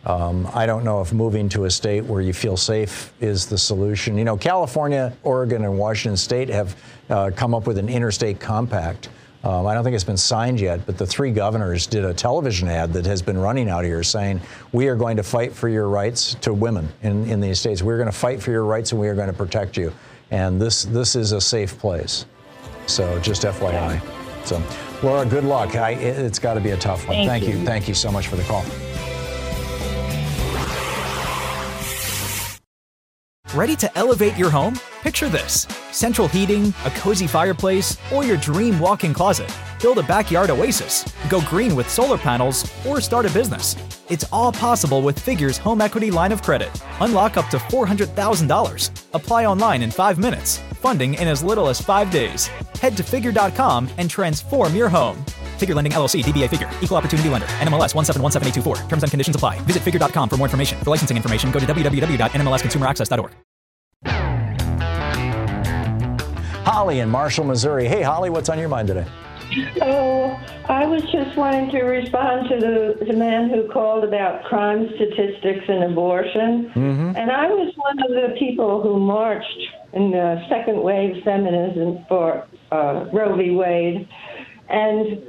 Um, I don't know if moving to a state where you feel safe is the solution. You know, California, Oregon, and Washington State have uh, come up with an interstate compact. Um, I don't think it's been signed yet, but the three governors did a television ad that has been running out here saying, We are going to fight for your rights to women in, in these states. We're going to fight for your rights and we are going to protect you. And this, this is a safe place. So just FYI. So, Laura, good luck. I, it, it's got to be a tough one. Thank Thank you. you. Thank you so much for the call. Ready to elevate your home? Picture this central heating, a cozy fireplace, or your dream walk in closet. Build a backyard oasis, go green with solar panels, or start a business. It's all possible with Figure's home equity line of credit. Unlock up to $400,000. Apply online in five minutes. Funding in as little as five days. Head to figure.com and transform your home. Figure Lending LLC, DBA Figure, Equal Opportunity Lender, NMLS 1717824. Terms and conditions apply. Visit figure.com for more information. For licensing information, go to www.nmlsconsumeraccess.org. Holly in Marshall, Missouri. Hey, Holly, what's on your mind today? Oh, I was just wanting to respond to the, the man who called about crime statistics and abortion. Mm-hmm. And I was one of the people who marched in the second wave feminism for uh, Roe v. Wade. And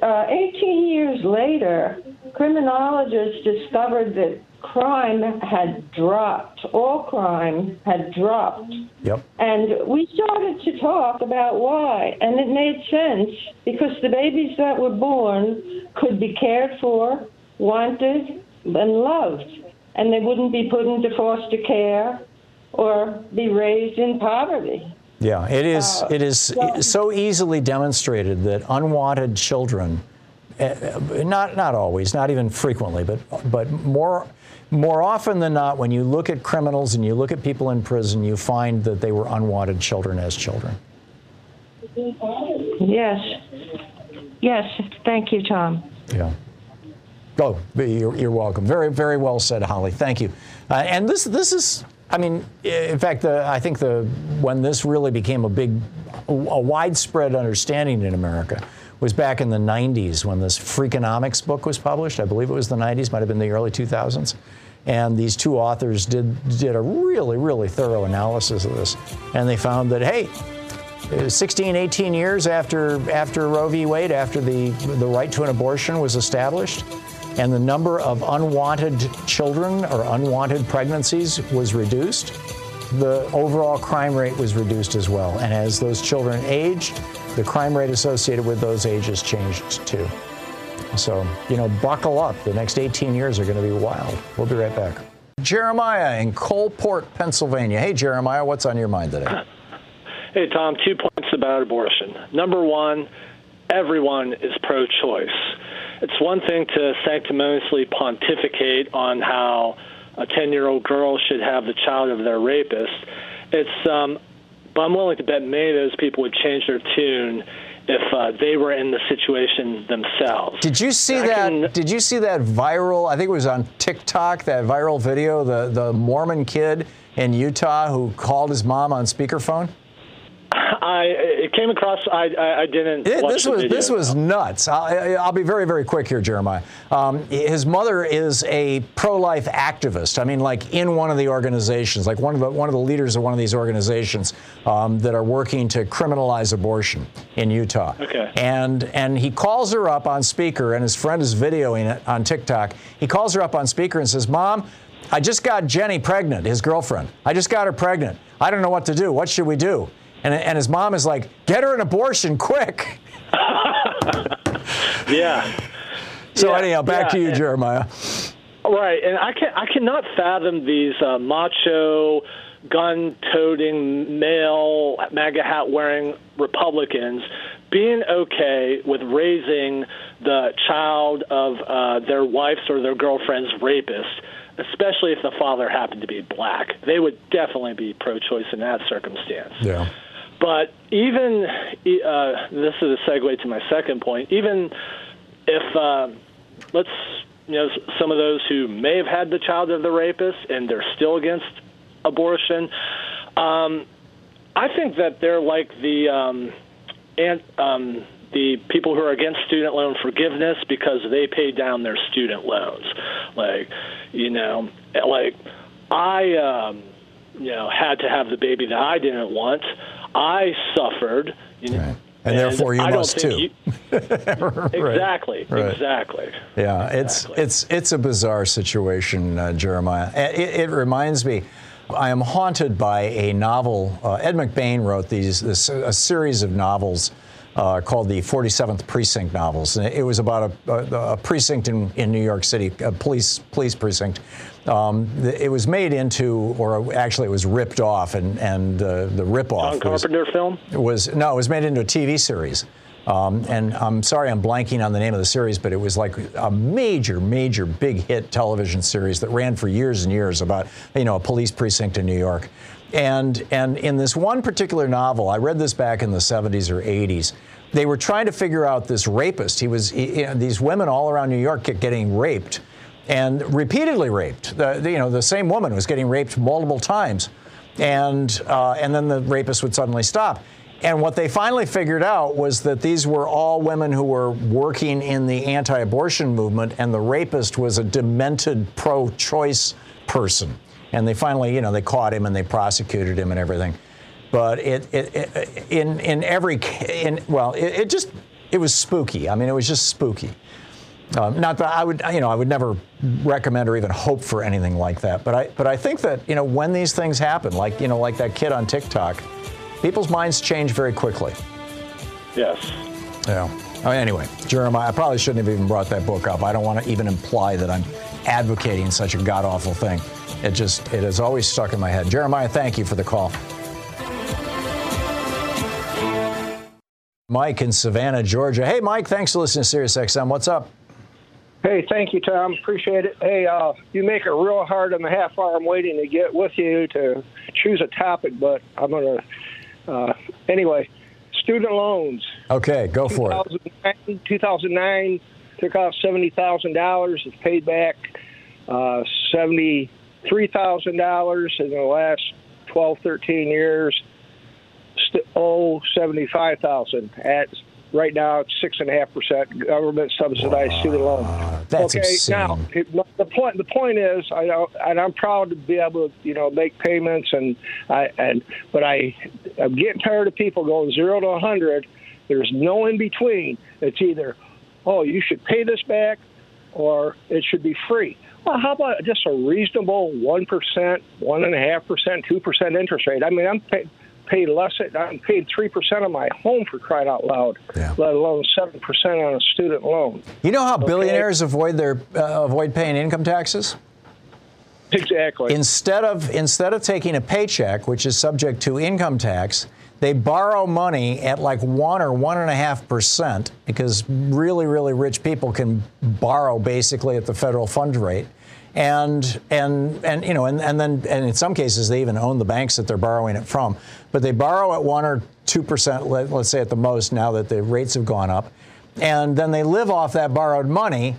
uh, 18 years later, criminologists discovered that crime had dropped. All crime had dropped. Yep. And we started to talk about why. And it made sense because the babies that were born could be cared for, wanted, and loved. And they wouldn't be put into foster care or be raised in poverty. Yeah, it is. Uh, it is well- so easily demonstrated that unwanted children, uh, not not always, not even frequently, but but more more often than not, when you look at criminals and you look at people in prison, you find that they were unwanted children as children. Yes. Yes. Thank you, Tom. Yeah. Oh, you're, you're welcome. Very, very well said, Holly. Thank you. Uh, and this, this is I mean, in fact, the, I think the when this really became a big, a widespread understanding in America was back in the 90s when this Freakonomics book was published. I believe it was the 90s, might have been the early 2000s. And these two authors did did a really, really thorough analysis of this, and they found that hey, 16, 18 years after after Roe v. Wade, after the the right to an abortion was established, and the number of unwanted children or unwanted pregnancies was reduced, the overall crime rate was reduced as well. And as those children aged, the crime rate associated with those ages changed too. So, you know, buckle up. The next 18 years are going to be wild. We'll be right back. Jeremiah in Coalport, Pennsylvania. Hey, Jeremiah, what's on your mind today? Hey, Tom, two points about abortion. Number one, everyone is pro choice it's one thing to sanctimoniously pontificate on how a 10 year old girl should have the child of their rapist. It's, um, but I'm willing to bet many of those people would change their tune if uh, they were in the situation themselves. Did you see I that? Can, did you see that viral? I think it was on TikTok. That viral video, the the Mormon kid in Utah who called his mom on speakerphone. I it came across. I I, I didn't. It, this was video, this was nuts. I'll, I'll, be very very quick here, Jeremiah. Um, his mother is a pro-life activist. I mean, like in one of the organizations, like one of the one of the leaders of one of these organizations um, that are working to criminalize abortion in Utah. Okay. And and he calls her up on speaker, and his friend is videoing it on TikTok. He calls her up on speaker and says, "Mom." I just got Jenny pregnant, his girlfriend. I just got her pregnant. I don't know what to do. What should we do? And, and his mom is like, get her an abortion quick. yeah. So yeah, anyhow, back yeah. to you, Jeremiah. Right, and I can I cannot fathom these uh, macho, gun-toting, male MAGA hat wearing Republicans being okay with raising the child of uh, their wife's or their girlfriend's rapist especially if the father happened to be black. They would definitely be pro choice in that circumstance. Yeah. But even uh, this is a segue to my second point. Even if uh, let's you know some of those who may have had the child of the rapist and they're still against abortion, um, I think that they're like the um, and um, the people who are against student loan forgiveness because they pay down their student loans. Like you know, like I um, you know had to have the baby that I didn't want. I suffered. Right. And, and, therefore, you must too. You. Exactly. Right. Exactly. Yeah, it's exactly. it's it's a bizarre situation, uh, Jeremiah. It, it, reminds me. I am haunted by a novel. Uh, Ed McBain wrote these this, a series of novels uh, called the 47th Precinct novels. And it was about a, a, a precinct in, in New York City, a police police precinct, um, it was made into, or actually, it was ripped off, and and uh, the ripoff. John Carpenter was, film. Was no, it was made into a TV series. Um, and I'm sorry, I'm blanking on the name of the series, but it was like a major, major, big hit television series that ran for years and years about, you know, a police precinct in New York. And and in this one particular novel, I read this back in the 70s or 80s. They were trying to figure out this rapist. He was he, you know, these women all around New York kept getting raped and repeatedly raped. The, the, you know, the same woman was getting raped multiple times, and uh, and then the rapist would suddenly stop. And what they finally figured out was that these were all women who were working in the anti-abortion movement, and the rapist was a demented pro-choice person. And they finally, you know, they caught him and they prosecuted him and everything. But it, it, it in in every in well, it, it just it was spooky. I mean, it was just spooky. Um, not that I would, you know, I would never recommend or even hope for anything like that. But I, but I think that you know when these things happen, like you know, like that kid on TikTok, people's minds change very quickly. Yes. Yeah. I mean, anyway, Jeremiah, I probably shouldn't have even brought that book up. I don't want to even imply that I'm advocating such a god awful thing. It just, it has always stuck in my head. Jeremiah, thank you for the call. Mike in Savannah, Georgia. Hey, Mike, thanks for listening to Sirius XM. What's up? Hey, thank you, Tom. Appreciate it. Hey, uh, you make it real hard on the half hour I'm waiting to get with you to choose a topic, but I'm going to. Uh, anyway, student loans. Okay, go for it. 2009 took out $70,000. It's paid back uh, 70 $3,000 in the last 12, 13 years. St- oh, 75,000 at right now it's six and a half percent government subsidized student loan. That's okay, insane. now it, the point the point is, I know, and I'm proud to be able to you know make payments and I and but I I'm getting tired of people going zero to a hundred. There's no in between. It's either oh you should pay this back or it should be free. Well, how about just a reasonable one percent, one and a half percent, two percent interest rate? I mean, I'm pay, paid less. I'm paid three percent on my home for crying out loud, let alone seven percent on a student loan. You know how billionaires avoid their uh, avoid paying income taxes? Exactly. Instead of instead of taking a paycheck, which is subject to income tax, they borrow money at like one or one and a half percent because really, really rich people can borrow basically at the federal fund rate. And and and you know and, and then and in some cases they even own the banks that they're borrowing it from. But they borrow at one or two percent, let, let's say at the most, now that the rates have gone up. And then they live off that borrowed money.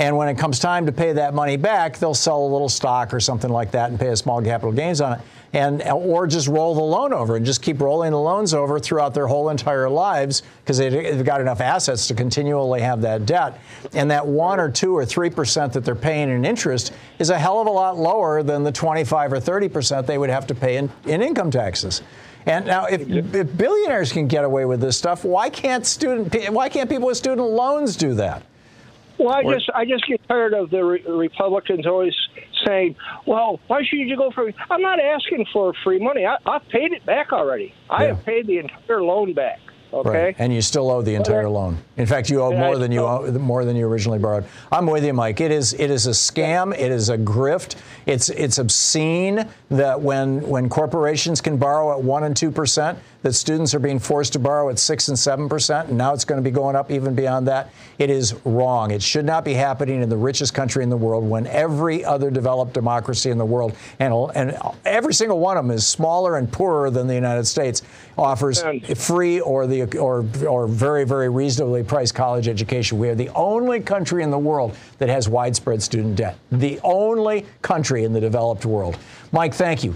And when it comes time to pay that money back, they'll sell a little stock or something like that and pay a small capital gains on it. And uh, or just roll the loan over and just keep rolling the loans over throughout their whole entire lives because they've got enough assets to continually have that debt. And that one or two or three percent that they're paying in interest is a hell of a lot lower than the 25 or 30 percent they would have to pay in, in income taxes. And now, if, if billionaires can get away with this stuff, why can't student why can't people with student loans do that? Well, I just I just get tired of the re- Republicans always saying, "Well, why should you go for?" I'm not asking for free money. I, I've paid it back already. I have paid the entire loan back. Okay. Right. And you still owe the entire loan. In fact, you owe more I than you owe, more than you originally borrowed. I'm with you, Mike. It is it is a scam. It is a grift. It's it's obscene that when when corporations can borrow at one and two percent, that students are being forced to borrow at six and seven percent, and now it's going to be going up even beyond that. It is wrong. It should not be happening in the richest country in the world when every other developed democracy in the world and and every single one of them is smaller and poorer than the United States offers free or the or or very very reasonably priced college education. We are the only country in the world that has widespread student debt. The only country in the developed world. Mike, thank you.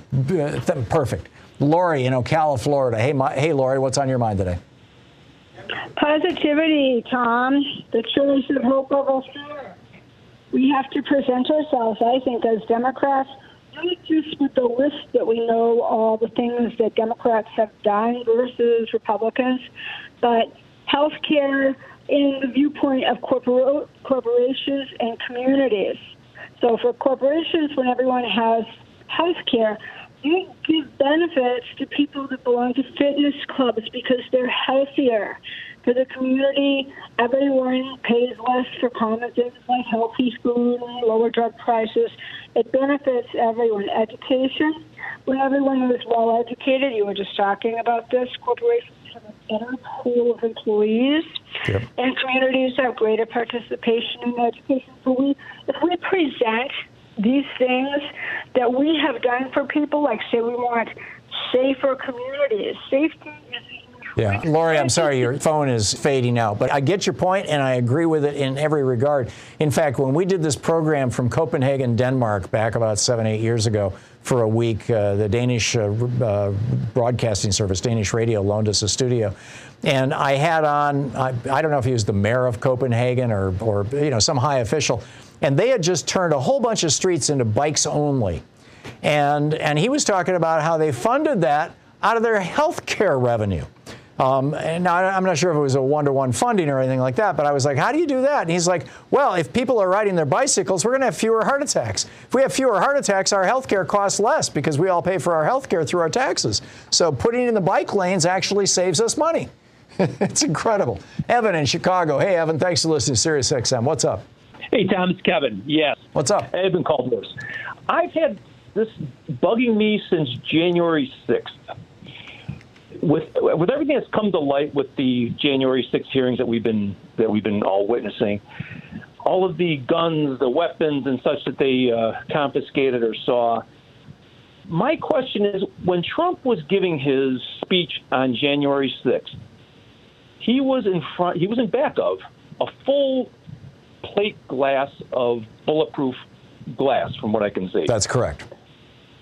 Perfect. Lori in Ocala, Florida. Hey, Mi- hey, Lori, what's on your mind today? Positivity, Tom. The choice of hope over fear. We have to present ourselves, I think, as Democrats, not just with the list that we know all the things that Democrats have done versus Republicans, but health care in the viewpoint of corpora- corporations and communities. So for corporations, when everyone has health care, you give benefits to people that belong to fitness clubs because they're healthier. For the community, everyone pays less for common things like healthy food and lower drug prices. It benefits everyone. Education, when everyone is well educated, you were just talking about this, corporations have a better pool of employees and communities have greater participation in education. So we, if we present these things that we have done for people, like say we want safer communities, safety Yeah, Lori, I'm sorry, your phone is fading out, but I get your point and I agree with it in every regard. In fact, when we did this program from Copenhagen, Denmark, back about seven, eight years ago for a week, uh, the Danish uh, uh, broadcasting service, Danish radio, loaned us a studio. And I had on, I, I don't know if he was the mayor of Copenhagen or, or, you know, some high official, and they had just turned a whole bunch of streets into bikes only. And, and he was talking about how they funded that out of their health care revenue. Um, and now I'm not sure if it was a one-to-one funding or anything like that, but I was like, how do you do that? And he's like, well, if people are riding their bicycles, we're going to have fewer heart attacks. If we have fewer heart attacks, our health care costs less because we all pay for our health care through our taxes. So putting in the bike lanes actually saves us money. it's incredible. Evan in Chicago. Hey, Evan, thanks for listening to Sirius XM. What's up? Hey, Tom, it's Kevin. Yes. What's up? I've been called Caldwell. I've had this bugging me since January 6th. With with everything that's come to light with the January 6th hearings that we've been that we've been all witnessing, all of the guns, the weapons, and such that they uh, confiscated or saw. My question is, when Trump was giving his speech on January 6th, he was in front. He was in back of a full plate glass of bulletproof glass, from what I can see. That's correct.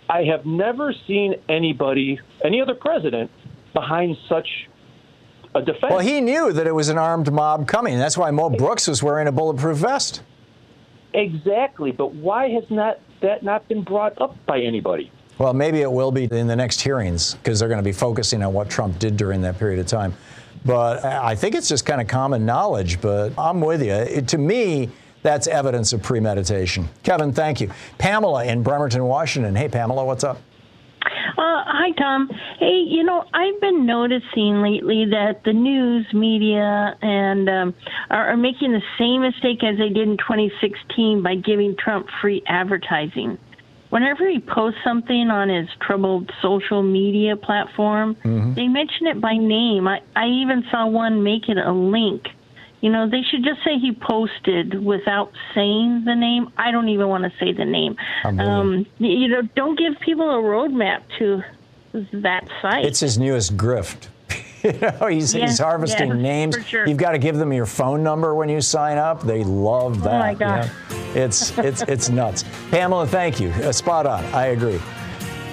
I have never seen anybody, any other president, behind such a defense. Well, he knew that it was an armed mob coming. That's why Mo Brooks was wearing a bulletproof vest. Exactly, but why has not that not been brought up by anybody? Well, maybe it will be in the next hearings because they're going to be focusing on what Trump did during that period of time. But I think it's just kind of common knowledge. But I'm with you. It, to me, that's evidence of premeditation. Kevin, thank you. Pamela in Bremerton, Washington. Hey, Pamela, what's up? Uh, hi, Tom. Hey, you know, I've been noticing lately that the news media and um, are, are making the same mistake as they did in 2016 by giving Trump free advertising. Whenever he posts something on his troubled social media platform, Mm-hmm. they mention it by name. I, I even saw one make it a link. You know, they should just say he posted without saying the name. I don't even want to say the name. I'm with you. Um, you know, don't give people a roadmap to that site. It's his newest grift. you know, he's, Yeah, he's harvesting yeah, names. sure. You've got to give them your phone number when you sign up. They love that. Oh, my you know? It's it's it's nuts. Pamela, thank you. Uh, spot on. I agree.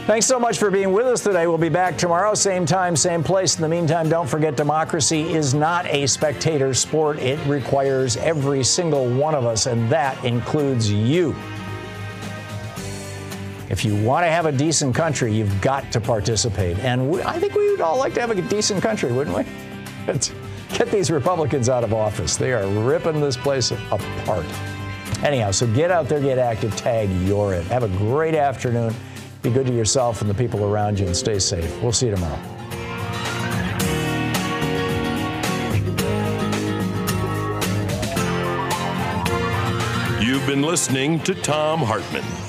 Thanks so much for being with us today. We'll be back tomorrow, same time, same place. In the meantime, don't forget democracy is not a spectator sport. It requires every single one of us, and that includes you. If you want to have a decent country, you've got to participate. And we, I think we would all like to have a decent country, wouldn't we? Let's get these Republicans out of office. They are ripping this place apart. Anyhow, so get out there, get active, tag you're it. Have a great afternoon. Be good to yourself and the people around you and stay safe. We'll see you tomorrow. You've been listening to Thom Hartmann.